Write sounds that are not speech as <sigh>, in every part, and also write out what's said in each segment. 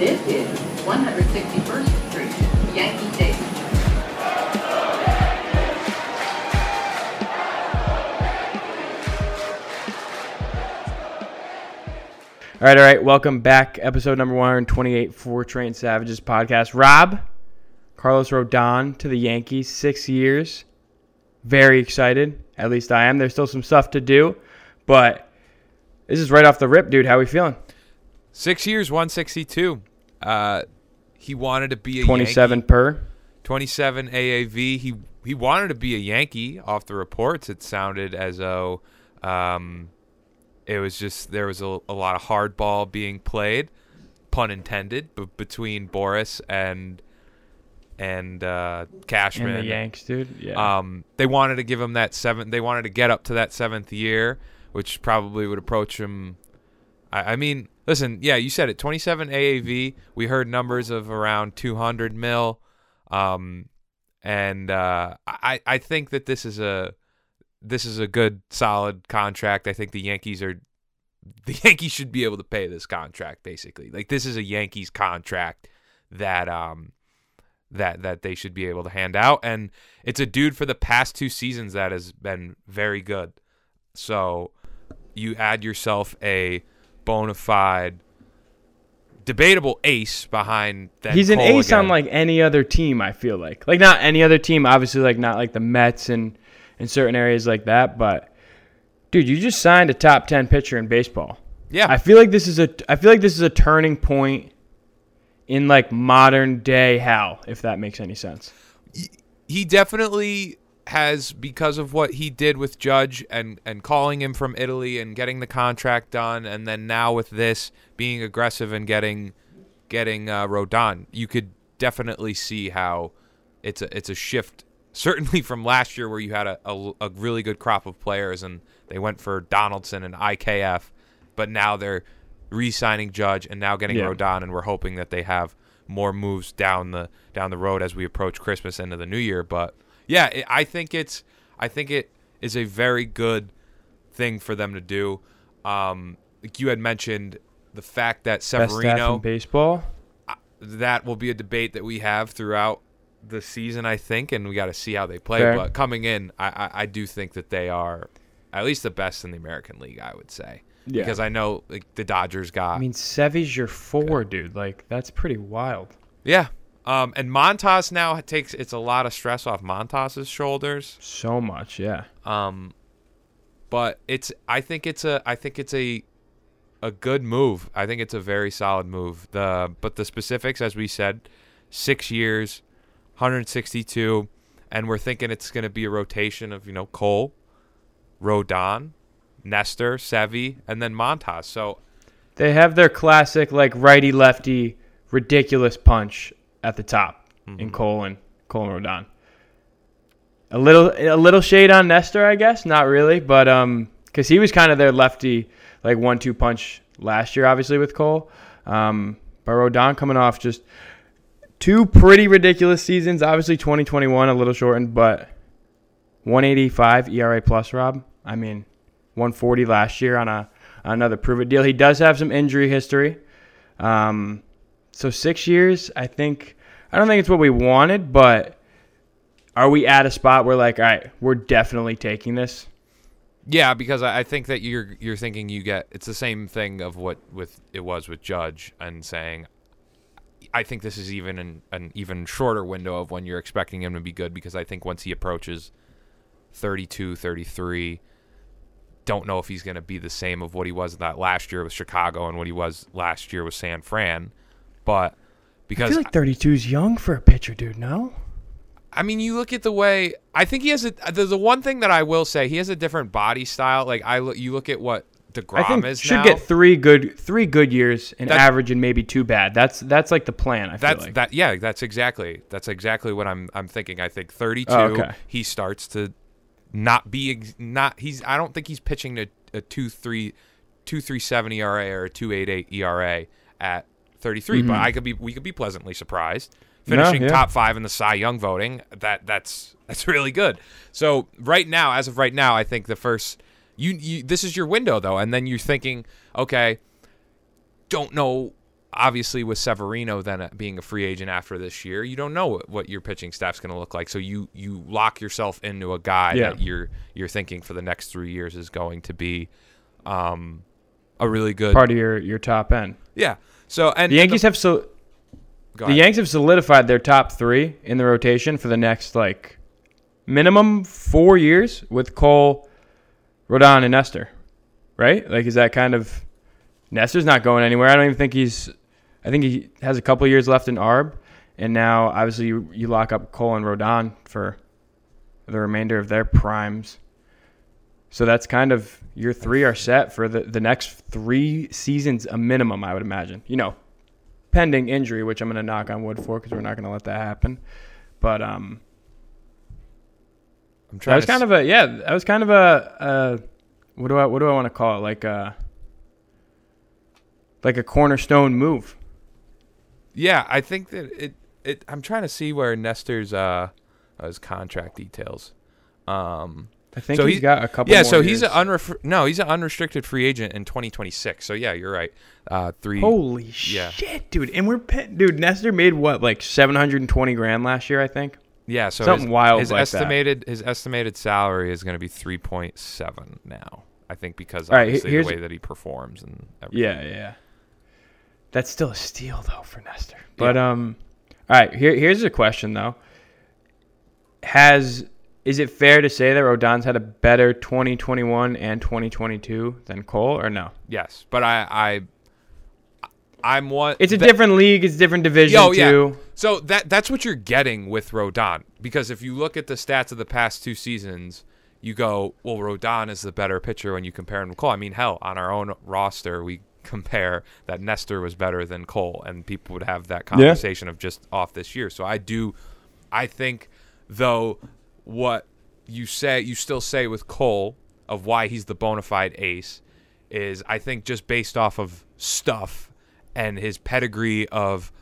This is 161st Street, Yankee Stadium. All right, all right. Welcome back. Episode number 128 for Train Savages podcast. Rob, Carlos Rodon to the Yankees, six years. Very excited. At least I am. There's still some stuff to do, but this is right off the rip, dude. How are we feeling? Six years, 162. Uh, he wanted to be a 27 Yankee. per. 27 AAV. He he wanted to be a Yankee. Off the reports, it sounded as though um, it was just there was a, a lot of hardball being played, pun intended, b- between Boras and and uh, Cashman. And the Yanks, dude. Yeah. Um, they wanted to give him that seventh. They wanted to get up to that seventh year, which probably would approach him. I, I mean, listen, yeah, you said it. Twenty-seven AAV. We heard numbers of around two hundred mil, um, and uh, I I think that this is a this is a good solid contract. I think the Yankees are <laughs> the Yankees should be able to pay this contract basically. Like this is a Yankees contract that um that that they should be able to hand out and it's a dude for the past two seasons that has been very good. So you add yourself a bona fide debatable ace behind that He's an Cole ace on like any other team, I feel like. Like not any other team, obviously like not like the Mets and in certain areas like that, but dude, you just signed a top 10 pitcher in baseball. yeah. I feel like this is a I feel like this is a turning point in like modern day Hal, if that makes any sense. he definitely has because of what he did with Judge and and calling him from Italy and getting the contract done, and then now with this being aggressive and getting getting uh, Rodon, you could definitely see how it's a it's a shift. Certainly <laughs> from last year where you had a, a, a really good crop of players and they went for Donaldson and IKF, but now they're re-signing Judge and now getting Yeah. Rodon, and we're hoping that they have more moves down the down the road as we approach Christmas into the New Year. But yeah, it, I think it's I think it is a very good thing for them to do. Um, like you had mentioned the fact that Best staff in Severino baseball. that will be a debate that we have throughout the season, I think, and we got to see how they play. Fair. But coming in, I, I, I do think that they are at least the best in the American League. I would say Yeah. because I know like the Dodgers got I mean, Sevy's your four, dude. Like that's pretty wild. yeah. Um, and Montas now takes it's a lot of stress off Montas's shoulders. So much, yeah. Um, but it's I think it's a I think it's a a good move. I think it's a very solid move. The but the specifics, as we said, six years, 162, and we're thinking it's going to be a rotation of you know Cole, Rodon, Nestor, Sevi, and then Montas. So They have their classic like righty lefty ridiculous punch at the top Mm-hmm. in Cole and Cole and Rodon. A little a little shade on Nestor, I guess, not really, but um, because he was kind of their lefty like one two punch last year, obviously with Cole. Um, but Rodon coming off just two pretty ridiculous seasons. Obviously, 2021 a little shortened, but 185 ERA plus. Rob, I mean, 140 last year on a on another prove it deal. He does have some injury history. Um, so six years, I think. I don't think it's what we wanted, but are we at a spot where like, all right, we're definitely taking this? Yeah, because I think that you're you're thinking you get it's the same thing of what with it was with Judge and saying I think this is even an, an even shorter window of when you're expecting him to be good because I think once he approaches 32, 33, don't know if he's going to be the same of what he was that last year with Chicago and what he was last year with San Fran, but I because feel like 32 is young for a pitcher, dude. No, I mean, you look at the way I think he has a. There's the one thing that I will say he has a different body style. Like I look, you look at what Degrom I think is should now. get three good three good years and That's- average and maybe two bad. That's that's like the plan. I feel that's like. that. Yeah, that's exactly. That's exactly what I'm. I'm thinking. I think 32. Oh, okay. He starts to not be ex- not. He's. I don't think he's pitching to a two three, two three seven ERA or a two eight eight ERA at 33. But I could be. We could be pleasantly surprised. Mm-hmm. No, Finishing yeah. top five in the Cy Young voting. That that's <laughs> that's really good. So right now, as of right now, I think the first. You, you this is your window though, and then you're thinking, okay, don't know obviously with Severino then uh, being a free agent after this year, you don't know what, what your pitching staff's going to look like. So you you lock yourself into a guy Yeah. that you're you're thinking for the next three years is going to be um, a really good Part of your your top end. yeah. So and The Yankees have so the. Yanks have solidified their top three in the rotation for the next like minimum four years with Cole, Rodon, and Nestor. Right? Like, is that kind of Nestor's not going anywhere? I don't even think he's. I think he has a couple years left in Arb, and now obviously you, you lock up Cole and Rodon for the remainder of their primes. So that's kind of your three are set for the, the next three seasons, a minimum, I would imagine. You know, pending injury, which I'm going to knock on wood for because we're not going to let that happen. But um, I'm trying. that was kind of a yeah, that was kind of a, a what do I what do I want to call it? Like a like a cornerstone move. Yeah, I think that it. It. I'm trying to see where Nestor's uh his contract details. Um. I think So he's he- got a couple. Yeah. So he's years. an unref- no. He's an unrestricted free agent in 2026. So yeah, you're right. Uh, three. Holy Yeah. shit, dude! And we're pe- dude. Nestor made what like 720 grand last year, I think. Yeah. So something his, wild His like that. estimated his estimated salary is going to be 3.7 now. I think because right, obviously here's- the way that he performs and everything. Yeah, yeah. That's still a steal though for Nestor. But um, all right. Here, here's a question though. Has is it fair to say that Rodon's had a better 2021 and 2022 than Cole, or no? Yes, but I I I'm one. It's a that- different league. It's a different division Oh yeah. So that that's what you're getting with Rodon because if you look at the stats of the past two seasons, you go, well, Rodon is the better pitcher when you compare him to Cole. I mean, hell, on our own roster, we <laughs> compare that Nestor was better than Cole, and people would have that conversation of just off this year. So I do, I think, though, what you say, you still say with Cole of why he's the bona fide ace is I think just based off of stuff and his pedigree of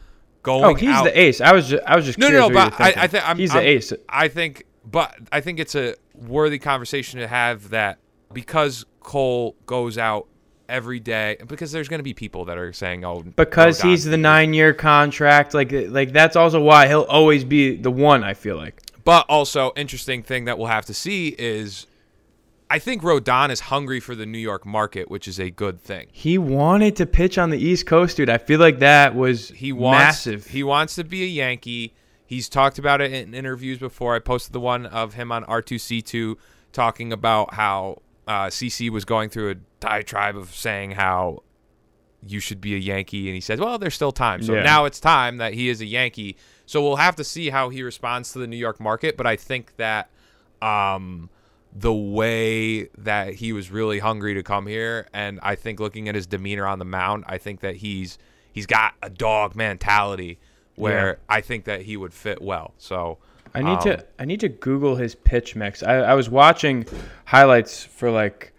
going. Oh, he's out- the ace. I was just, I was just no, curious no, what but I. I think I'm, he's I'm- the ace. I think, but I think it's a worthy conversation to have that because Cole goes out every day, because there's going to be people that are saying, "Oh, Because he's the nine-year contract, like like that's also why he'll always be the one. I feel like. But also, interesting thing that we'll have to see is, I think Rodon is hungry for the New York market, which is a good thing. He wanted to pitch on the East Coast, dude. I feel like that was He wants massive. He wants to be a Yankee. He's talked about it in interviews before. I posted the one of him on R2C2 talking about how uh, CC was going through a diatribe of saying how you should be a Yankee, and he said, "Well, there's still time." So Yeah. now it's time that he is a Yankee. So we'll have to see how he responds to the New York market. But I think that um, the way that he was really hungry to come here, and I think looking at his demeanor on the mound, I think that he's he's got a dog mentality where Yeah. I think that he would fit well. So I need um, to I need to Google his pitch mix. I, I was watching highlights for like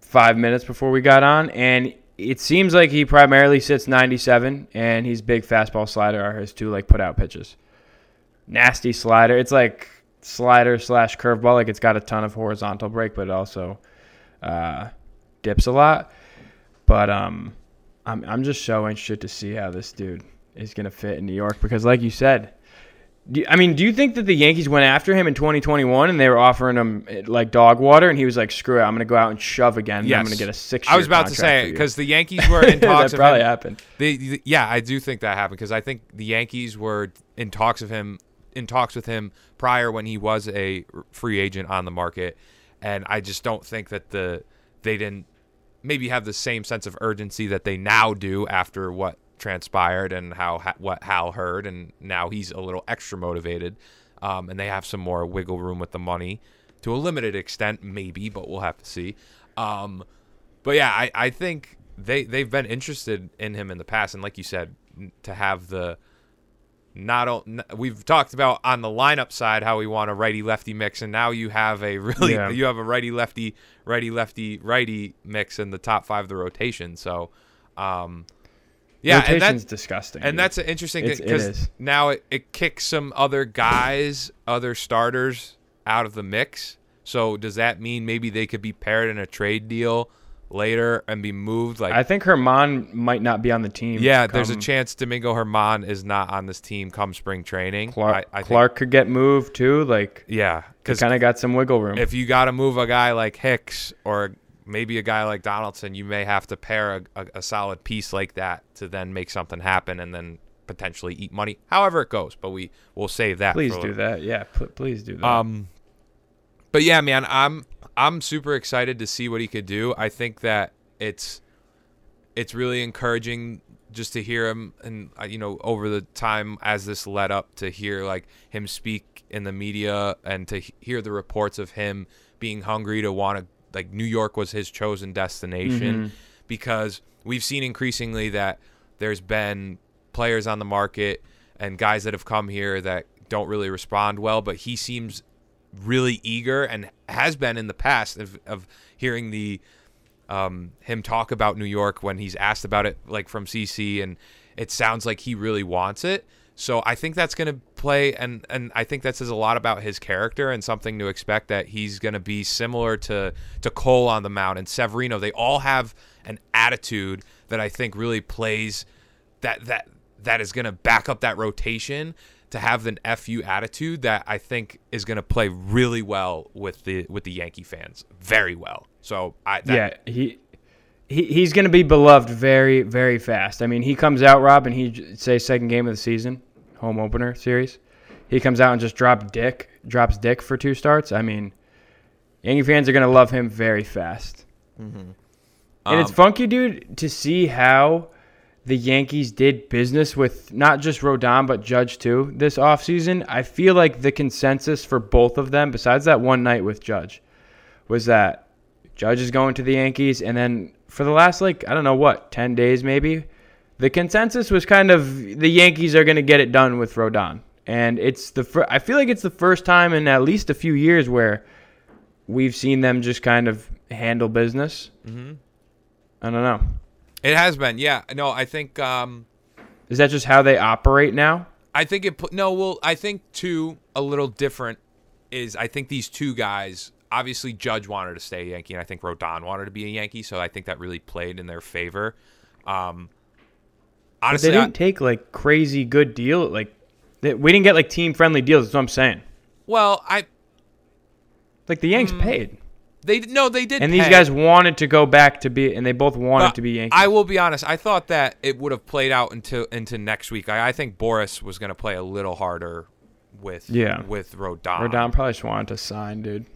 five minutes before we got on, and it seems like he primarily sits 97, and he's big fastball slider are his two like put out pitches. Nasty slider. It's like slider slash curveball. Like it's got a ton of horizontal break, but it also uh, dips a lot. But um, I'm I'm just so interested to see how this dude is gonna fit in New York because, like you said, do I mean, do you think that the Yankees went after him in 2021 and they were offering him eh, like dog water, and he was like, "Screw it, I'm gonna go out and shove again. and I'm gonna get a six." I was about to say because the Yankees <laughs> were in talks that of probably him. happened. They, th- yeah, I do think that happened because I think the Yankees were in talks of him, in talks with him prior when he was a free agent on the market, and I just don't think that the they didn't maybe have the same sense of urgency that they now do after what transpired and how what Hal heard, and now he's a little extra motivated, um, and they have some more wiggle room with the money to a limited extent, maybe, but we'll have to see. Um, but yeah, I, I think they they've been interested in him in the past, and like you said, to have the not n- we've talked about on the lineup side how we want a righty lefty mix, and now you have a <laughs> really Yeah. you have a righty lefty righty lefty righty mix in the top five of the rotation. So, um, yeah, and that's disgusting. and dude. that's an interesting It's- thing because now it, it kicks some other guys, other starters out of the mix. So does that mean maybe they could be paired in a trade deal later and be moved. Like I think Germán might not be on the team. yeah, there's a chance Domingo Germán is not on this team come spring training. Clark, I, I think- Clark could get moved too. Like, yeah, because kind of got some wiggle room. if you got to move a guy like Hicks or maybe a guy like Donaldson, you may have to pair a, a, a solid piece like that to then make something happen and then potentially eat money. However it goes, but we will save that. please do that. Yeah, pl- please do that. Um, but yeah, man, I'm I'm super excited to see what he could do. I think that it's it's really encouraging just to hear him and uh, you know over the time as this led up to hear like him speak in the media and to hear the reports of him being hungry to want to like New York was his chosen destination because we've seen increasingly that there's been players on the market and guys that have come here that don't really respond well but he seems really eager and has been in the past of, of hearing the um, him talk about New York when he's asked about it, like from CC, and it sounds like he really wants it. So I think that's going to play, and and I think that says a lot about his character and something to expect that he's going to be similar to to Cole on the mound and Severino. They all have an attitude that I think really plays that that that is going to back up that rotation to have an fu attitude that I think is going to play really well with the with the Yankee fans, very well. So I that, yeah, he. He, he's going to be beloved very, very fast. I mean, he comes out, Rob, and he say second game of the season, home opener series. He comes out and just drops dick, drops dick for two starts. I mean, Yankee fans are going to love him very fast. And it's Um, funky, dude, to see how the Yankees did business with not just Rodon but Judge too this offseason. I feel like the consensus for both of them, besides that one night with Judge, was that Judge is going to the Yankees, and then for the last like I don't know what ten days maybe, the consensus was kind of the Yankees are going to get it done with Rodon, and it's the fir- I feel like it's the first time in at least a few years where we've seen them just kind of handle business. Mm-hmm. I don't know. it has been. Yeah, no, I think um, Is that just how they operate now? I think it put no. Well, I think too a little different is I think these two guys. Obviously, Judge wanted to stay a Yankee, and I think Rodon wanted to be a Yankee, so I think that really played in their favor. Um, But honestly, they I- didn't take like crazy good deal. Like they, we didn't get like team friendly deals. That's what I'm saying. well, I Like the Yanks Mm. paid, they no, they did, and these guys wanted to go back to be, and they both wanted But to be Yankees. I will be honest. I thought that it would have played out into into next week. I, I think Boras was going to play a little harder with Yeah. with Rodon. Rodon probably just wanted to sign, dude.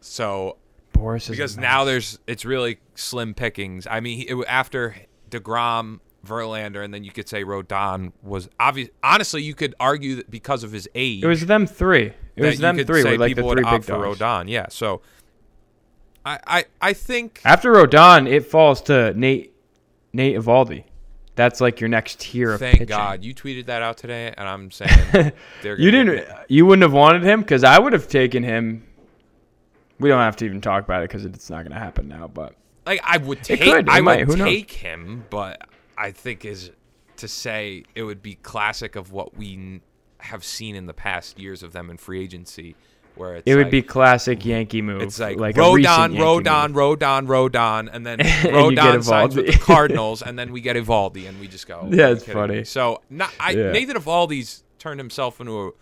So Boras is because now there's it's really slim pickings. I mean, it, after Degrom, Verlander, and then you could say Rodon was obvious. Honestly, you could argue that because of his age, it was them three. It was them three. say like the people three would big opt for dogs. Rodon. Yeah. So I I I think After Rodon, it falls to Nate Nate Eovaldi. That's like your next tier of thank pitching. God you tweeted that out today, and I'm saying <laughs> they're You didn't. You wouldn't have wanted him because I would have taken him. We don't have to even talk about it because it's not going to happen now. But Like I would take, could, it I might, would who knows? take him, but I think is to say it would be classic of what we n- have seen in the past years of them in free agency, where it's it would like- be classic Yankee move. It's like, recent Rodon, Rodon. Rodon, Rodon, and then <laughs> get Rodon signs with the Cardinals, and then we get Eovaldi, and we just go. <laughs> Yeah, it's funny. me?" So not, I, Yeah. Nathan Eovaldi's turned himself into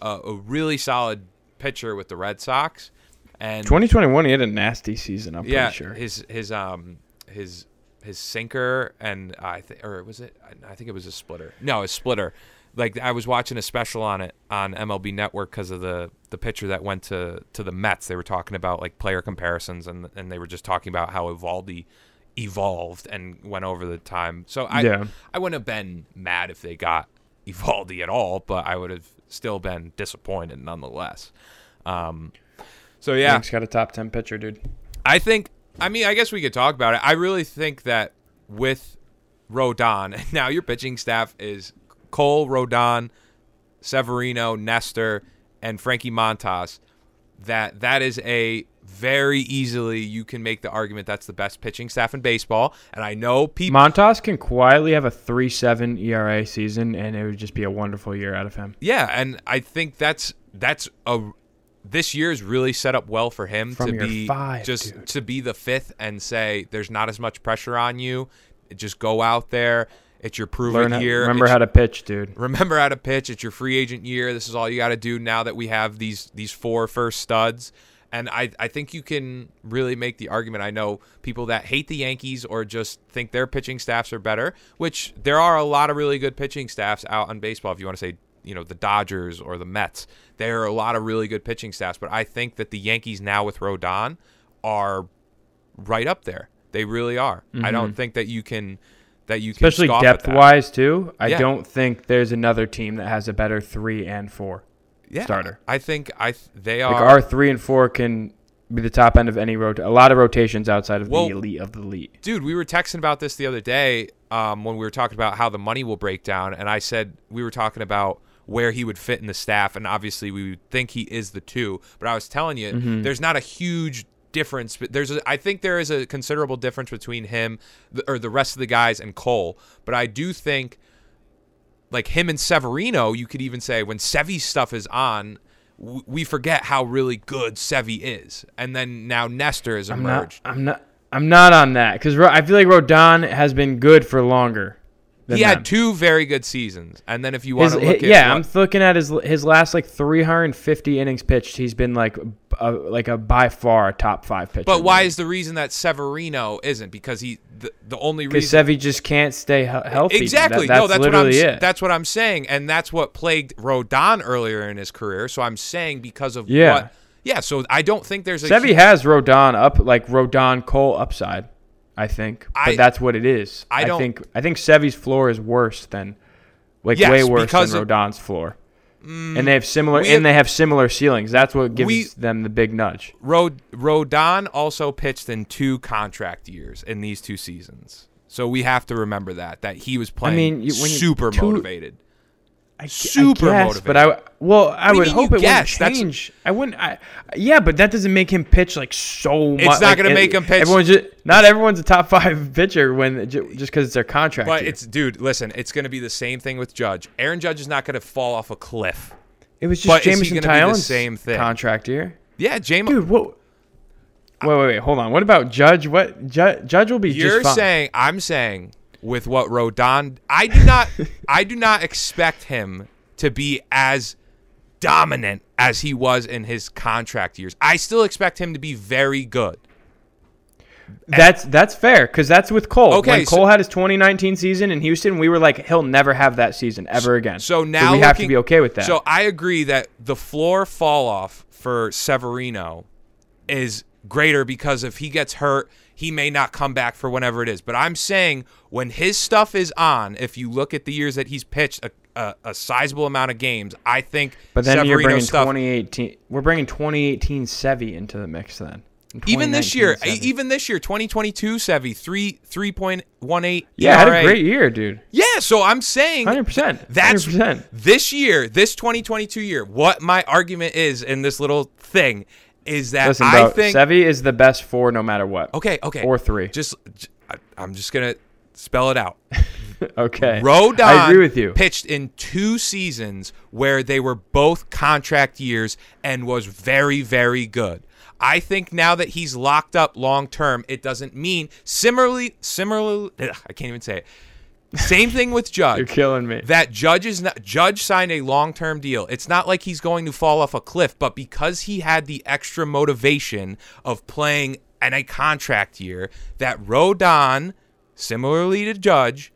a, a, a really solid pitcher with the Red Sox, and 2021, he had a nasty season. I'm yeah, pretty sure. his his um his his sinker and I think or was it I think it was a splitter. No, a splitter. Like I was watching a special on it on MLB Network because of the the pitcher that went to to the Mets. They were talking about like player comparisons and and they were just talking about how Eovaldi evolved and went over the time. So I Yeah. I wouldn't have been mad if they got Eovaldi at all, but I would have still been disappointed nonetheless. Um, so yeah, Yanks got a top 10 pitcher, dude. I think. I mean, I guess we could talk about it. I really think that with Rodon, <laughs> now your pitching staff is Cole, Rodon, Severino, Nestor, and Frankie Montas. That that is a very easily you can make the argument that's the best pitching staff in baseball. And I know people. Montas can quietly have a 3-7 ERA season, and it would just be a wonderful year out of him. Yeah, and I think that's that's a this year's really set up well for him From to be five, just dude. to be the fifth and say there's not as much pressure on you. Just go out there. It's your prove Learn year. remember It's- how to pitch, dude. <laughs> remember how to pitch. It's your free agent year. This is all you got to do now that we have these these four first studs. And I, I think you can really make the argument. I know people that hate the Yankees or just think their pitching staffs are better, which there are a lot of really good pitching staffs out on baseball. If you want to say, you know, the Dodgers or the Mets, there are a lot of really good pitching staffs. But I think that the Yankees now with Rodon are right up there. They really are. I don't think that you can that you can Mm-hmm. Especially depth wise too. I Yeah. don't think there's another team that has a better three and four. yeah, starter. I think I th- they are Like our three and four can be the top end of any rot. A lot of rotations outside of Well- the elite of the elite. dude we were texting about this the other day um, when we were talking about how the money will break down and i said we were talking about where he would fit in the staff and obviously we would think he is the two but i was telling you Mm-hmm. there's not a huge difference but there's a, i think there is a considerable difference between him or the rest of the guys and cole but i do think like him and severino you could even say when sevy's stuff is on we forget how really good Sevi is, and then now Nestor has I'm not. emerged. I'm not. I'm not on that because I feel like Rodon has been good for longer. He had two very good seasons, and then if you want His, to look hi- at yeah, what- I'm looking at his his last like 350 innings pitched. He's been like a, like a by far a top five pitcher. but why is the reason that Severino isn't? Because he the, the only because reason Sevy just can't stay healthy? exactly That- no that's what I'm it. that's what I'm saying, and that's what plagued Rodon earlier in his career. So I'm saying because of Yeah. what, yeah. So I don't think there's a Sevy has Rodon up like Rodon Cole upside. I think, but I- that's what it is. I don't- think I think Sevy's floor is worse than like Yes, way worse than Rodon's floor. Mm, and they have similar and have- they have similar ceilings. That's what gives We- them the big nudge. Rod- Rodon also pitched in two contract years in these two seasons. So we have to remember that that he was playing mean, you- when you- super two- motivated. I, Super I guess, but I well, I would hope it guess? wouldn't That's- change. I wouldn't. I, yeah, but that doesn't make him pitch like so much. It's not like, gonna make him pitch- Everyone's just, not everyone's a top <laughs> five pitcher when just because it's their contract. But it's dude, listen, it's going to be the same thing with Judge. Aaron Judge is not going to fall off a cliff. it was just Jameson Taillon's same thing? contract year. Yeah, James. Dude, what? Wait, wait, wait. Hold on. What about Judge? What Ju- Judge will be You're just fine. saying I'm saying with what Rodon I do not I do not expect him to be as dominant as he was in his contract years. I still expect him to be very good. that's that's fair because that's with Cole. Okay, when so- Cole had his 2019 season in Houston, we were like, he'll never have that season ever again. So now we have to be okay with that. So I agree that the floor fall off for Severino is greater because if he gets hurt, he may not come back for whenever it is. But I'm saying when his stuff is on, if you look at the years that he's pitched a, a, a sizable amount of games, I think but then you're bringing stuff. 2018. We're bringing 2018 Sevy into the mix then. Even this year, 2019 Sevy. even this year, 2022 Sevy three three point one eight. yeah, had a great year, dude. Yeah, so I'm saying 100%. That's 100%. this year, this 2022 year. What my argument is in this little thing is that Listen, I bro, think Sevy is the best four no matter what. okay, okay, Or three. Just, I'm just gonna spell it out. <laughs> Okay. Rodon I agree with you. pitched in two seasons where they were both contract years and was very, very good. I think now that he's locked up long term, it doesn't mean similarly, similarly. I can't even say it. Same thing with Judge. You're killing me. that Judge is not Judge signed a long-term deal. It's not like he's going to fall off a cliff, but because he had the extra motivation of playing in a contract year, that Rodon, similarly to Judge,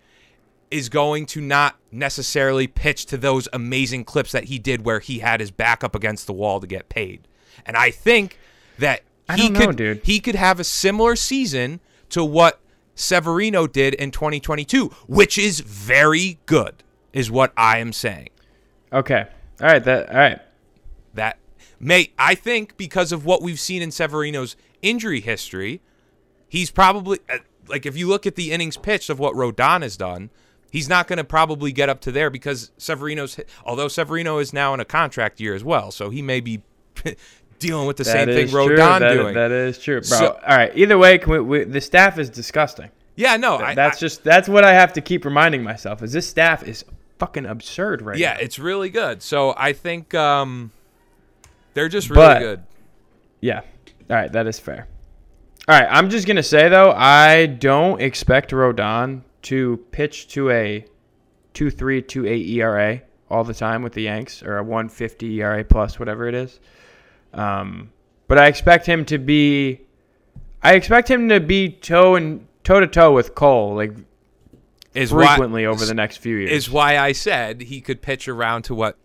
is going to not necessarily pitch to those amazing clips that he did where he had his back up against the wall to get paid. And I think that he know, could dude. he could have a similar season to what Severino did in 2022, which is very good, is what I am saying. Okay. All right. That. All right. That may I think because of what we've seen in Severino's injury history, he's probably uh, like if you look at the innings pitched of what Rodon has done, he's not going to probably get up to there because Severino's although Severino is now in a contract year as well, so he may be <laughs> dealing with the That same thing. Rodon That- doing. that is true, bro. So- all right. Either way, can we, we, the staff is disgusting. yeah, no, I, that's I- just that's what I have to keep reminding myself. Is this staff is fucking absurd right yeah, now. it's really good. So I think um They're just really But- good. Yeah. All right, that is fair. All right, I'm just gonna say though, I don't expect Rodon to pitch to a two three two eight ERA all the time with the Yanks or a one fifty ERA plus whatever it is. Um, but I expect him to be, I expect him to be toe and toe to toe with Cole like Is why, frequently over the next few years. is why I said he could pitch around to what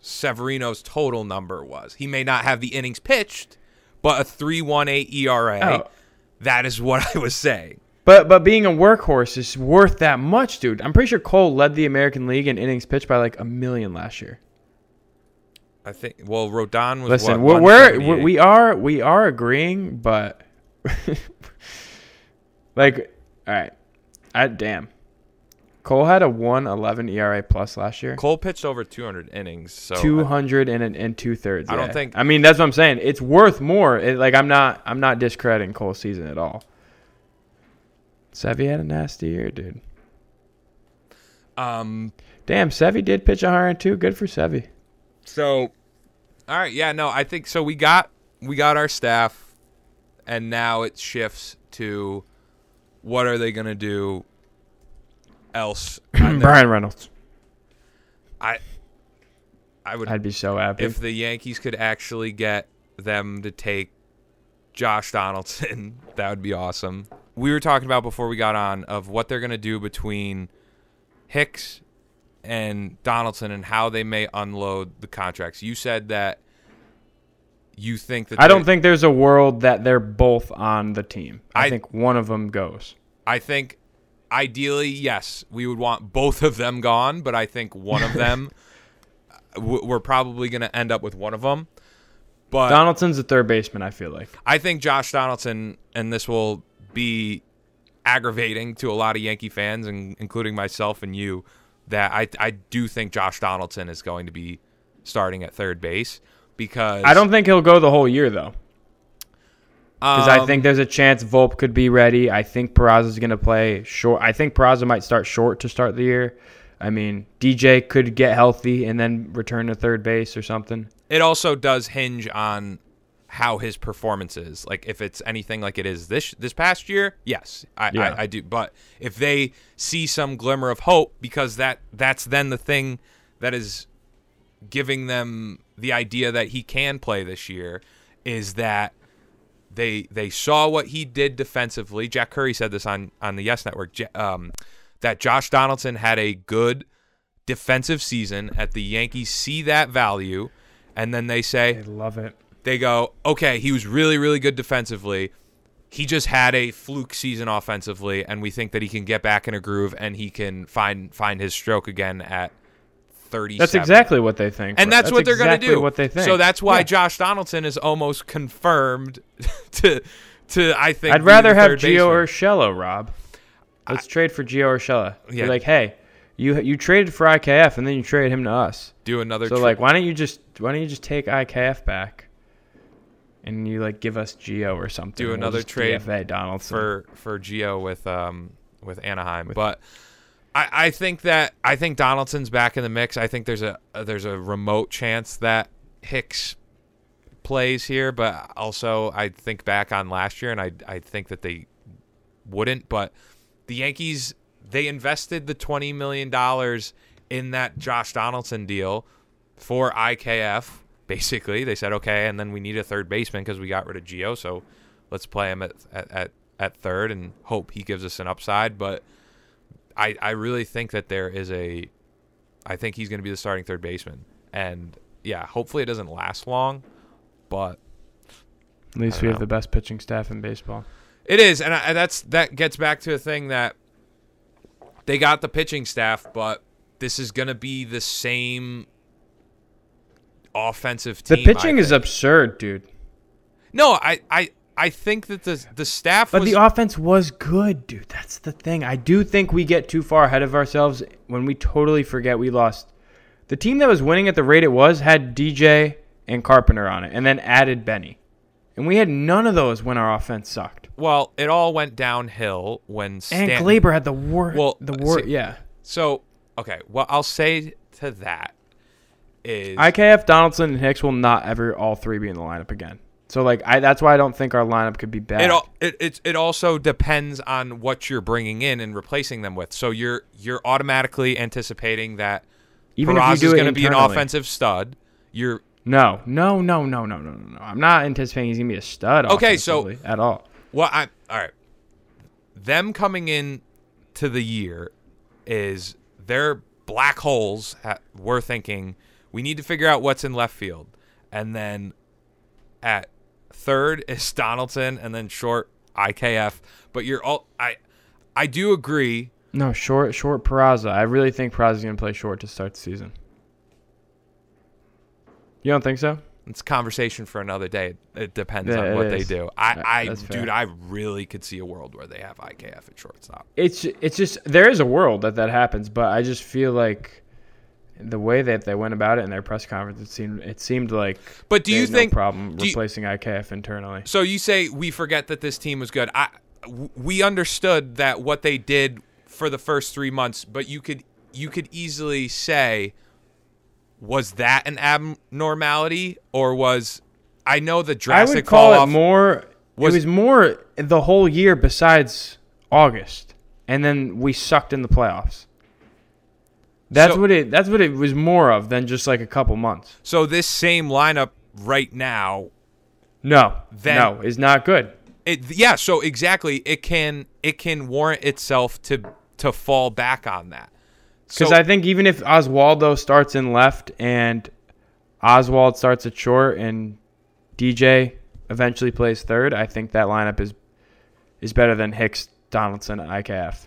Severino's total number was. He may not have the innings pitched, but a 3.18 ERA. Oh. That is what <laughs> I was saying. But but being a workhorse is worth that much, dude. I'm pretty sure Cole led the American League in innings pitched by like a million last year. I think. Well, Rodon was Listen, what, we're, we're we are we are agreeing, but <laughs> like, all right, I damn. Cole had a 111 ERA plus last year. Cole pitched over 200 innings. So I- 200 and and two thirds. I don't think- I mean, that's what I'm saying. It's worth more. It, like I'm not. I'm not discrediting Cole's season at all. Sevy had a nasty year, dude. um. Damn, Sevy did pitch 102. Good for Sevy. So, all right, yeah, no, I think so. We got we got our staff, and now it shifts to what are they gonna do else? <clears throat> Bryan Reynolds. I I would I'd be so happy. if the Yankees could actually get them to take Josh Donaldson, <laughs> that would be awesome. We were talking about before we got on of what they're gonna do between Hicks and Donaldson and how they may unload the contracts. You said that you think that I don't think there's a world that they're both on the team. I, I- think one of them goes. I think ideally, yes, we would want both of them gone, but I think one of them <laughs> we're probably going to end up with one of them. But Donaldson's a third baseman. I feel like. I think Josh Donaldson, and this will be aggravating to a lot of Yankee fans, and including myself and you, that I I do think Josh Donaldson is going to be starting at third base because I don't think he'll go the whole year though, because I um, think there's a chance Volpe could be ready. I think Peraza's going to play short. I think Peraza might start short to start the year. I mean, DJ could get healthy and then return to third base or something. it also does hinge on how his performance is. Like if it's anything like it is this this past year, yes, I, Yeah. I, I do. But if they see some glimmer of hope, because that that's then the thing that is giving them the idea that he can play this year is that they they saw what he did defensively. Jack Curry said this on on the Yes Network um, that Josh Donaldson had a good defensive season. At the Yankees see that value, and then they say I love it. They go, okay, he was really, really good defensively. He just had a fluke season offensively, and we think that he can get back in a groove and he can find find his stroke again at thirty. That's exactly what they think. and that's, what they're exactly going to do. What they think. So that's why Yeah. Josh Donaldson is almost confirmed <laughs> to to I think. I'd rather have Gio. Urshela, Rob. Let's trade for Gio Urshela. Yeah. Be like, hey, you you traded for IKF and then you traded him to us. do another. So tri- like, why don't you just why don't you just take IKF back, and you like give us Gio or something? Do We'll another trade DFA Donaldson. for for Gio with um with Anaheim, but I, I think that I think Donaldson's back in the mix. I think there's a there's a remote chance that Hicks plays here, but also I think back on last year and I I think that they wouldn't. But the Yankees they invested the twenty million dollars in that Josh Donaldson deal for IKF. Basically, they said okay, and then we need a third baseman because we got rid of Gio, so let's play him at, at, at, third and hope he gives us an upside. But I I really think that there is a I think he's going to be the starting third baseman, and yeah, hopefully it doesn't last long, but At least we don't have the best pitching staff in baseball. It is, and, I, and that's that gets back to a thing that they got the pitching staff, but this is going to be the same offensive The team. I pitching is absurd, dude. no, I I I think that the the staff But was the offense was good, dude. That's the thing. I do think we get too far ahead of ourselves when we totally forget we lost. The team that was winning at the rate it was had DJ and Carpenter on it, and then added Benny, and we had none of those when our offense sucked. well, it all went downhill when And Stanton, Gleyber had the worst. Well, the worst. Yeah. So, okay, well, I'll say to that, is IKF, Donaldson, and Hicks will not ever all three be in the lineup again. So like I that's why I don't think our lineup could be bad. it, it it it also depends on what you're bringing in and replacing them with. So you're you're automatically anticipating that Even Peraza if you is do it going to be an offensive stud. You're No, no, no, no, no, no, no, no. I'm not anticipating he's gonna be a stud. Okay, so- at all. Well, I all right. Them coming in to the year is they're black holes. ha- We're thinking we need to figure out what's in left field, and then at third <laughs> is Donaldson, and then short IKF. But you're all I. I do agree. No, short, short Peraza. I really think Peraza's gonna play short to start the season. You don't think so? It's a conversation for another day. It depends Yeah, on what they do. I, I, that's fair. dude, I really could see a world where they have IKF at shortstop. It's it's just there is a world that that happens, but I just feel like the way that they went about it in their press conference, it seemed it seemed like But do you there's no think? problem do you- replacing IKF internally? So you say we forget that this team was good. I we understood that what they did for the first 3 months, but you could you could easily say was that an abnormality or was I know the I drastic would call it off more. was- it was more the whole year besides August, and then we sucked in the playoffs. That's So- what it. That's what it was more of than just like a couple months. So this same lineup right now No, Then- no, is not good. it yeah, so exactly it can it can warrant itself to to fall back on that. Because So I think even if Oswaldo starts in left and Oswald starts at short and DJ eventually plays third, I think that lineup is is better than Hicks, Donaldson, IKF.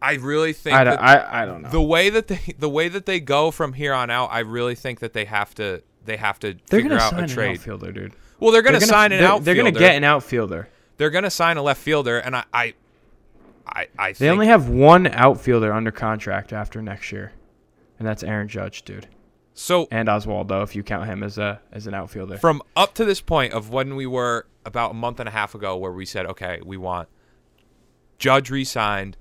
I really think I, that don't- I, I don't know. the way that they <laughs> the way that they go from here on out, I really think that they have to they have to they're figure gonna out sign a an trade. outfielder, dude. Well, they're going to sign an they're, outfielder. They're gonna get an outfielder. They're going to sign a left fielder, and I I I, I They think only have one outfielder under contract after next year, and that's Aaron Judge, dude, so and Oswaldo if you count him as a as an outfielder. from up to this point of when we were about a month and a half ago, where we said, okay, we want Judge re-signed.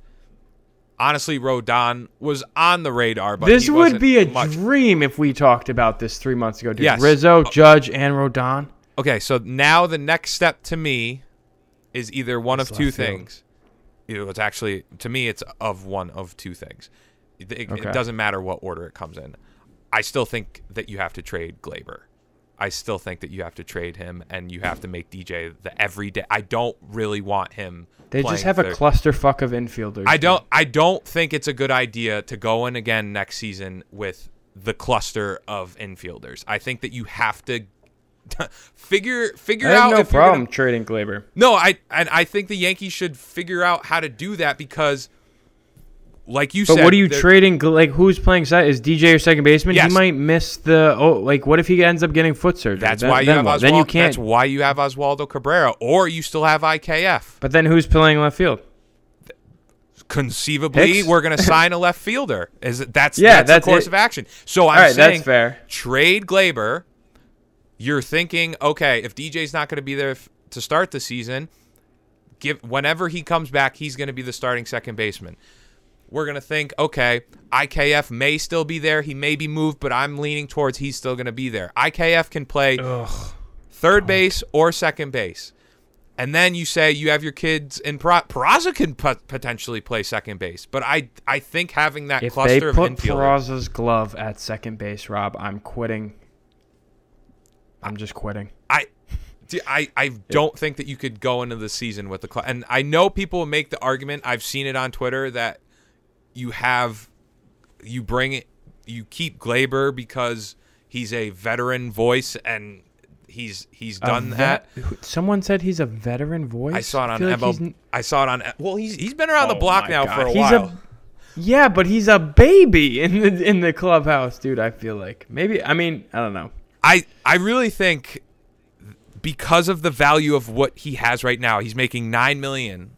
Honestly, Rodon was on the radar, but this he would wasn't be a much. dream if we talked about this three months ago, dude. Yes. Rizzo, uh, Judge, and Rodon. Okay, so now the next step to me is either one It's of two left field. things. It's actually to me, it's of one of two things. It, it- Okay. it doesn't matter what order it comes in. I still think that you have to trade Gleyber. I still think that you have to trade him, and you have to make DJ the everyday. I don't really want him. They just have a third. clusterfuck of infielders. I don't. I don't think it's a good idea to go in again next season with the cluster of infielders. I think that you have to <laughs> figure figure out no if you're gonna- problem trading Gleyber. no, I and I think the Yankees should figure out how to do that because, like you But said, what are you trading? Like, who's playing side? Is DJ your second baseman? Yes. He might miss the. Oh, like, what if he ends up getting foot surgery? That's Then- why you then have? Oswaldo. Then you can't. That's why you have Oswaldo Cabrera, or you still have IKF. But then who's playing left field? Conceivably, Hicks? we're going <laughs> to sign a left fielder. Is it, that's Yeah, that's, that's the course it. of action. So I'm right, saying fair. trade Gleyber. You're thinking, okay, if DJ's not going to be there f- to start the season, give whenever he comes back, he's going to be the starting second baseman. We're going to think, okay, IKF may still be there. He may be moved, but I'm leaning towards he's still going to be there. IKF can play third oh. base or second base. And then you say you have your kids in Pera- Peraza can pot- potentially play second base, but I I think having that If cluster they of put Peraza's glove at second base, Rob, I'm quitting. I'm just quitting. I I, I don't think that you could go into the season with the club. and I know people make the argument. I've seen it on Twitter that you have, you bring it, you keep Gleyber because he's a veteran voice and he's he's done vet- that. Someone said he's a veteran voice. I saw it on feel like he's ML, n- I saw it on. Well, he's he's been around the Oh block now God. for a He's while. yeah, but he's a baby <laughs> in the in the clubhouse, dude. I feel like maybe. I mean, I don't know. I I really think because of the value of what he has right now, he's making nine million.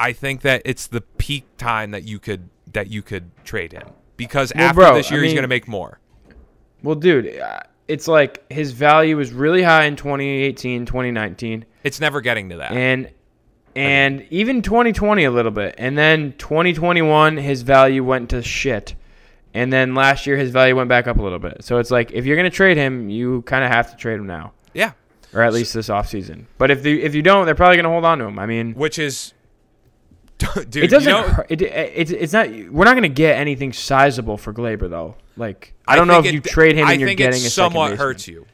I think that it's the peak time that you could that you could trade him because Well, after bro, this I year he's going to make more. Well, dude, uh, it's like his value was really high in 2018, 2019, It's never getting to that. and and even 2020 a little bit, and then 2021 his value went to shit, And then last year his value went back up a little bit. So it's like if you're gonna trade him, you kind of have to trade him now, Yeah, or at least this offseason. But if the, if you don't, they're probably gonna hold on to him. I mean, which is, <laughs> dude. it doesn't. You know, hurt, it, it's it's not. We're not gonna get anything sizable for Gleyber though. Like I I don't know if think you trade him I and you're think getting it a somewhat second hurts you.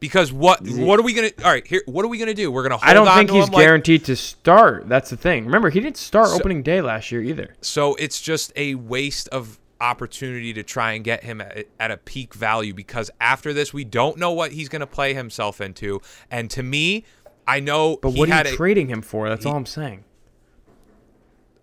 Because what it- what are we gonna all right here? What are we gonna do? We're gonna hold I don't on think to he's him like- guaranteed to start. That's the thing. Remember, he didn't start So- opening day last year either. So it's just a waste of opportunity to try and get him at, at a peak value because after this we don't know what he's going to play himself into. And to me, I know But what are you a, trading him for? That's he- all I'm saying.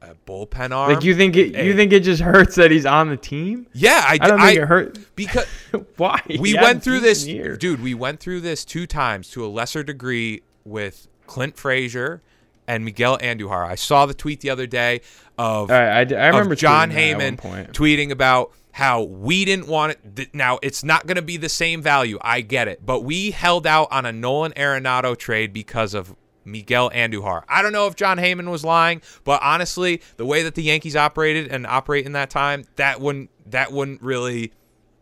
A bullpen arm. Like you think it? You think it just hurts that he's on the team? yeah, I, I don't think it hurt. because <laughs> Why? we He went through this, year. dude. We went through this two times to a lesser degree with Clint Frazier and Miguel Andujar. I saw the tweet the other day of right, I, I remember of Jon tweeting that at one Heyman tweeting about how we didn't want it. th- Now it's not going to be the same value. I get it, but we held out on a Nolan Arenado trade because of Miguel Andujar. I don't know if Jon Heyman was lying, but honestly, the way that the Yankees operated and operate in that time, that wouldn't that wouldn't really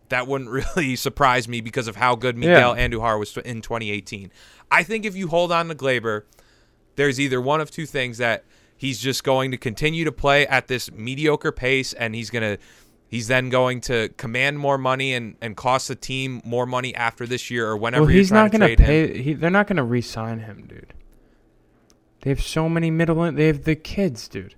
that wouldn't <laughs> really surprise me because of how good Miguel Andujar was in 2018. I think if you hold on to Gleyber, there's either one of two things that he's just going to continue to play at this mediocre pace and he's going to he's then going to command more money and, and cost the team more money after this year or whenever Well, he's not to gonna trade him. pay. He, they're not gonna re-sign him, dude. They have so many middle. And they have the kids, dude.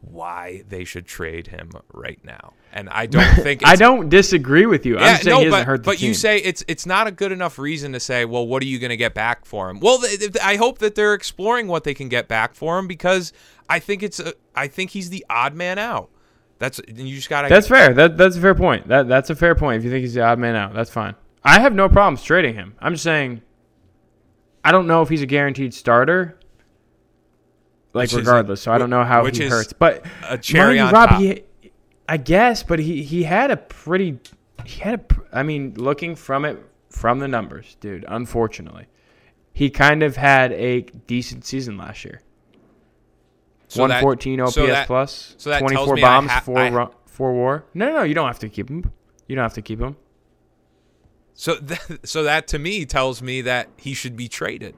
Why they should trade him right now. And I <laughs> don't think it's, I don't disagree with you. I'm Yeah, saying no, he but, hurt the but team. you say it's it's not a good enough reason to say, well, what are you going to get back for him? Well, th- th- I hope that they're exploring what they can get back for him because I think it's a, I think he's the odd man out. That's and you just got That's fair. That that's a fair point. That that's a fair point. If you think he's the odd man out, that's fine. I have no problems trading him. I'm just saying. I don't know if he's a guaranteed starter. Like Which is regardless, so I don't know how which he hurts. But a cherry on Rob, top. He, I guess, but he he had a pretty. He had a I mean, looking from it from the numbers, dude. Unfortunately, he kind of had a decent season last year. So that- 114 OPS so that- plus, so 24 bombs, ha- four I- four war. No, no, no, you don't have to keep him. You don't have to keep him. So th- <laughs> so that to me tells me that he should be traded.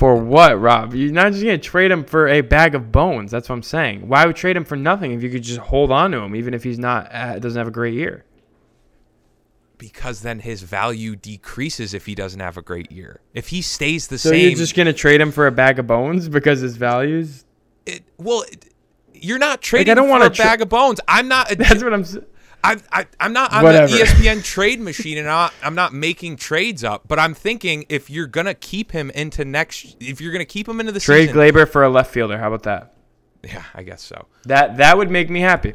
For what, Rob? You're not just gonna trade him for a bag of bones. That's what I'm saying. Why would trade him for nothing if you could just hold on to him, even if he's not uh, doesn't have a great year? Because then his value decreases if he doesn't have a great year. If he stays the So same, you're just gonna trade him for a bag of bones because his values? it, well, it, you're not trading I don't for a tra- bag of bones. I'm not. A, <laughs> That's what I'm. I, I, I'm not on Whatever. the ESPN trade machine, and I, I'm not making trades up. But I'm thinking if you're gonna keep him into next, if you're gonna keep him into the Trade season, Gleyber for a left fielder. How about that? yeah, I guess so. That that would make me happy.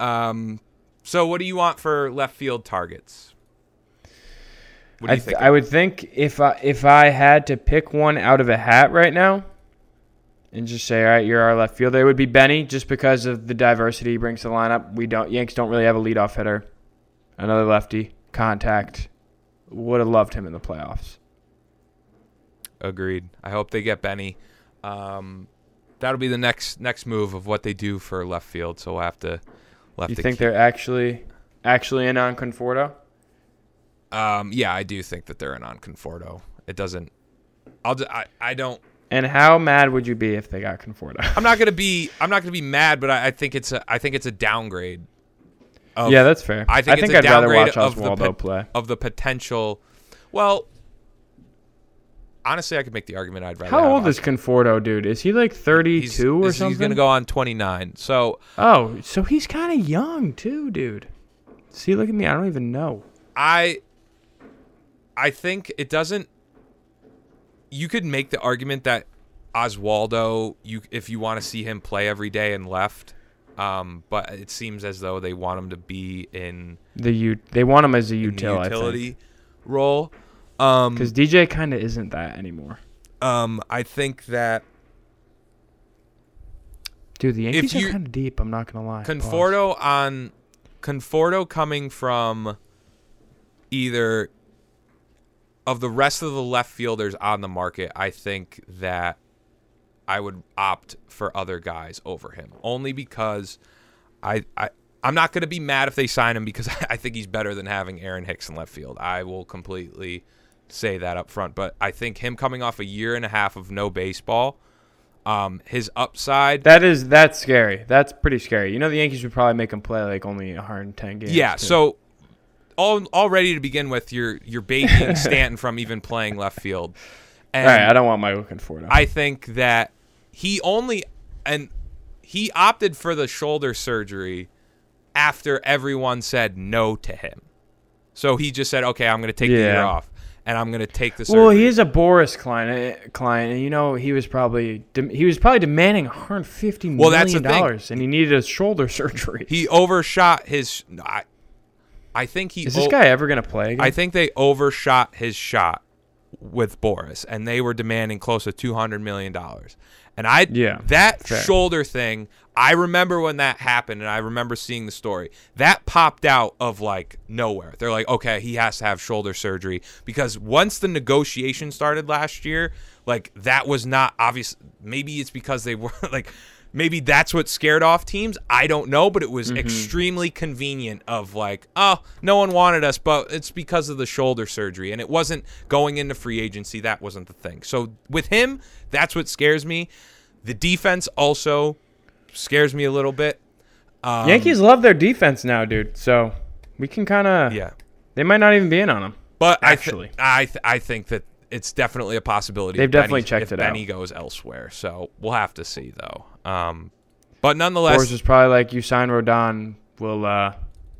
Um, so what do you want for left field targets? What do I, th- I would think if I if I had to pick one out of a hat right now, and just say, all right, you're our left fielder, it would be Benny, just because of the diversity he brings to the lineup. We don't Yanks don't really have a leadoff hitter, another lefty, contact. Would have loved him in the playoffs. Agreed. I hope they get Benny. Um, that'll be the next next move of what they do for left field. So we'll have to. We'll have You to think keep- they're actually actually in on Conforto? Um, yeah, I do think that they're in on Conforto. It doesn't. I'll. I I don't. And how mad would you be if they got Conforto? <laughs> I'm not gonna be. I'm not gonna be mad, but I, I think it's a. I think it's a downgrade. Of, yeah, that's fair. I think, I think it's a I'd rather watch of the Oswaldo play. of the potential. Well, honestly, I could make the argument I'd rather. How old is Conforto, dude? Is he like 32 he's, or something? He's gonna go on 29. So Oh, so he's kind of young too, dude. See, look at me. I don't even know. I I think it doesn't you could make the argument that Oswaldo you if you want to see him play every day and left um, but it seems as though they want him to be in, The u they want him as a util, utility role. Um, because DJ kind of isn't that anymore. um, I think that Dude, the Yankees you- are kind of deep. I'm not gonna lie. Pause. Conforto on Conforto coming from either of the rest of the left fielders on the market, I think that I would opt for other guys over him. Only because I I I'm not going to be mad if they sign him because <laughs> I think he's better than having Aaron Hicks in left field. I will completely say that up front. But I think him coming off a year and a half of no baseball, um, his upside. That is that's scary. That's pretty scary. You know the Yankees would probably make him play like only 110 games. yeah. too. So all already to begin with, you're you're baiting <laughs> Stanton from even playing left field. And all right, I don't want Michael Conforto. I think that he only and he opted for the shoulder surgery after everyone said no to him. So he just said, "Okay, I'm going to take the year off, and I'm going to take the surgery." well, he is a Boras client, uh, client, and you know he was probably he was probably demanding 150 Well, million that's the dollars, and he needed a shoulder <laughs> surgery. he overshot his. I, I think he. is this o- guy ever gonna play again? I think they overshot his shot with Boras, and they were demanding close to two hundred million dollars. And I, Yeah, that fair. shoulder thing, I remember when that happened, and I remember seeing the story. That popped out of like nowhere. They're like, okay, he has to have shoulder surgery because once the negotiation started last year, like that was not obvious. Maybe it's because they were <laughs> like. Maybe that's what scared off teams. I don't know, but it was Mm-hmm. extremely convenient of like, oh, no one wanted us, but it's because of the shoulder surgery. And it wasn't going into free agency. That wasn't the thing. So with him, that's what scares me. The defense also scares me a little bit. Um, Yankees love their defense now, dude. So we can kind of Yeah. They might not even be in on him. But Actually. I, th- I, th- I think that it's definitely a possibility. They've if Benny- definitely checked if it Benny out. goes elsewhere. So we'll have to see, though. Um, but nonetheless, Boras was probably like, "You sign Rodon, we'll uh,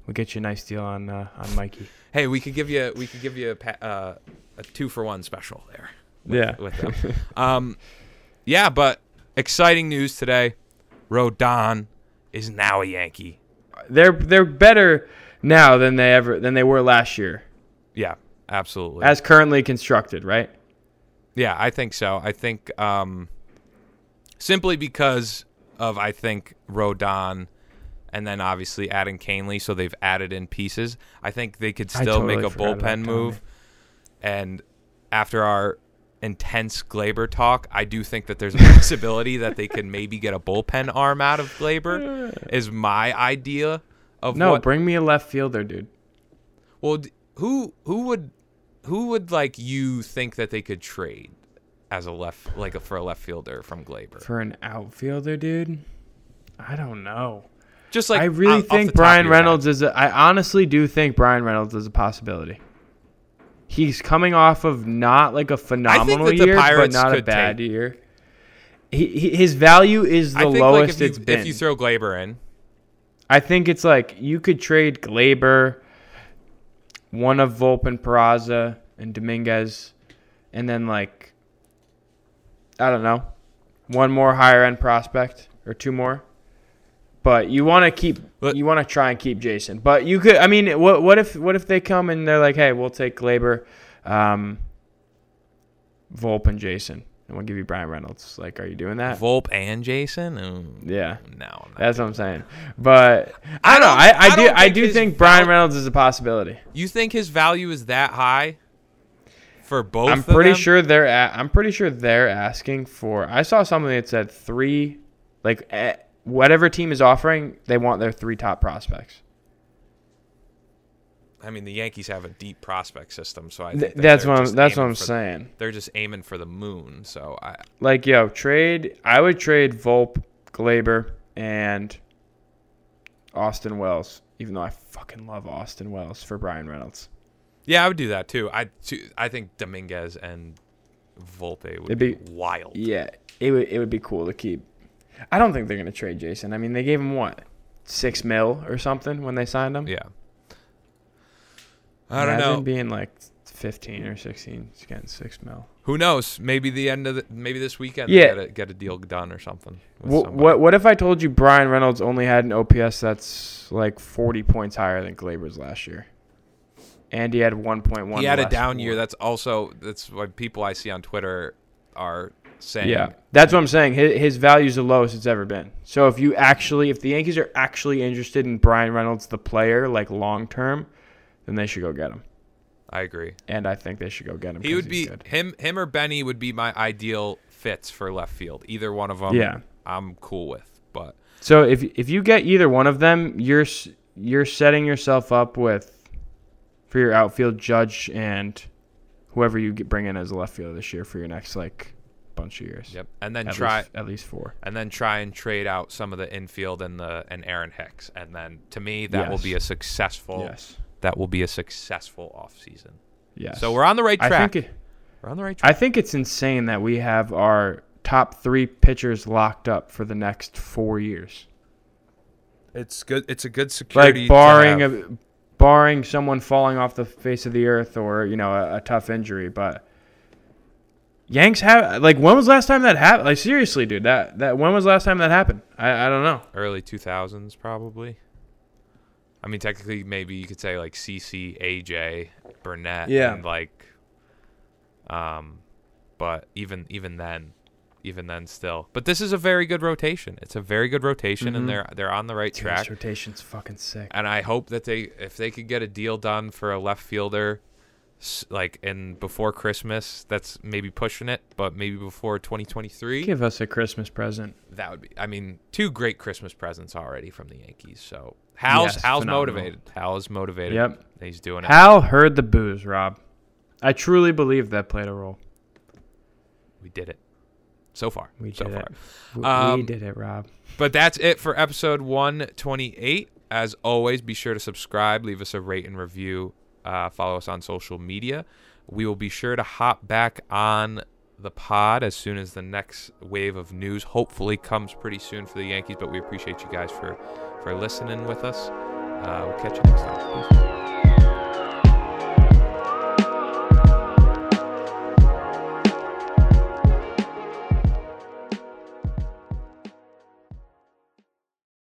we'll get you a nice deal on uh, on Mikey." hey, we could give you we could give you a, pa- uh, a two for one special there. with- Yeah. with them. um, yeah, but exciting news today. Rodon is now a Yankee. They're they're better now than they ever than they were last year, Yeah, absolutely. as currently constructed, right? Yeah, I think so. I think um, simply because of I think Rodon, and then obviously adding Kahnle, so they've added in pieces. I think they could still totally make a bullpen move. And after our intense Gleyber talk, I do think that there's a <laughs> possibility that they could maybe get a bullpen arm out of Gleyber. <laughs> Is my idea of No, what bring me a left fielder, dude. well, who who would who would like you think that they could trade as a left like a, for a left fielder from Gleyber? For an outfielder, dude. I don't know. Just like I really off think Bryan your head. Reynolds is. A, I honestly do think Bryan Reynolds is a possibility. He's coming off of not like a phenomenal year, but not a bad take- year. He, he, his value is the I think lowest like if you, it's been. if you throw Gleyber in, I think it's like you could trade Gleyber, one of Volpe, and Peraza, and Dominguez, and then like I don't know, one more higher end prospect or two more. But you want to keep But- you want to try and keep Jasson. But you could I mean what what if what if they come and they're like, "Hey, we'll take Gleyber, um Volpe and Jasson, and we'll give you Bryan Reynolds." Like, are you doing that? Volpe and Jasson. Yeah. no, That's what I'm saying. But I I don't know. I, I, I do I think do think Bryan val- Reynolds is a possibility. You think his value is that high for both? I'm pretty them? sure they're a, I'm pretty sure they're asking for. I saw something that said three, like eh, whatever team is offering, they want their three top prospects. I mean, the Yankees have a deep prospect system, so I Th- that's what I'm, that's what I'm saying. They're just aiming for the moon. So I, Like yo, trade. I would trade Volpe, Gleyber, and Austin Wells. Even though I fucking love Austin Wells for Bryan Reynolds. yeah, I would do that too. I, too, I think Dominguez and Volpe would It'd be, be- wild. Yeah, it would it would be cool to keep. I don't think they're gonna trade Jasson. I mean, they gave him what six mil or something when they signed him. Yeah. I don't know. being like fifteen or sixteen, he's getting six mil. Who knows? Maybe the end of the maybe this weekend Yeah. get a, get a deal done or something. What, what if I told you Bryan Reynolds only had an OPS that's like forty points higher than Gleyber's last year, and he had one point one. He had a down year. That's also that's what people I see on Twitter are saying. yeah, that's what I'm saying. His, his value's the lowest it's ever been. So if you actually, if the Yankees are actually interested in Bryan Reynolds, the player, like long term, then they should go get him. I agree. And I think they should go get him. He would be good. him him or Benny would be my ideal fits for left field. Either one of them. Yeah. I'm cool with. But So if if you get either one of them, you're you're setting yourself up with for your outfield Judge and whoever you bring in as a left fielder this year for your next like bunch of years. Yep. And then At try least, at least four. and then try and trade out some of the infield and the and Aaron Hicks. And then to me that will be a successful Yes. That will be a successful offseason. Yes. So we're on the right I track. think it, we're on the right track. I think it's insane that we have our top three pitchers locked up for the next four years. it's good it's a good security Like to barring have. a, barring someone falling off the face of the earth or you know a, a tough injury, but Yanks have like when was the last time that happened? Like seriously, dude, that that when was the last time that happened? I I don't know. early 2000s probably. I mean, technically, maybe you could say like CC, AJ, Burnett, Yeah. and like, um, but even even then, even then, still. But this is a very good rotation. It's a very good rotation, Mhm. and they're they're on the right Dude, track. this rotation's fucking sick. And I hope that they, if they could get a deal done for a left fielder, like and before Christmas, that's maybe pushing it, but maybe before 2023. Give us a Christmas present. That would be. I mean, two great Christmas presents already from the Yankees. So Hal's Yes, Hal's phenomenal. motivated. Hal is motivated. Yep. He's doing it. Hal heard the booze, Rob. I truly believe that played a role. We did it. So far. We so did far. it. We, we Um, did it, Rob. But that's it for episode 128. As always, be sure to subscribe, leave us a rate and review, uh, follow us on social media. We will be sure to hop back on the pod as soon as the next wave of news hopefully comes pretty soon for the Yankees. But we appreciate you guys for, for listening with us. Uh, we'll catch you next time. Peace.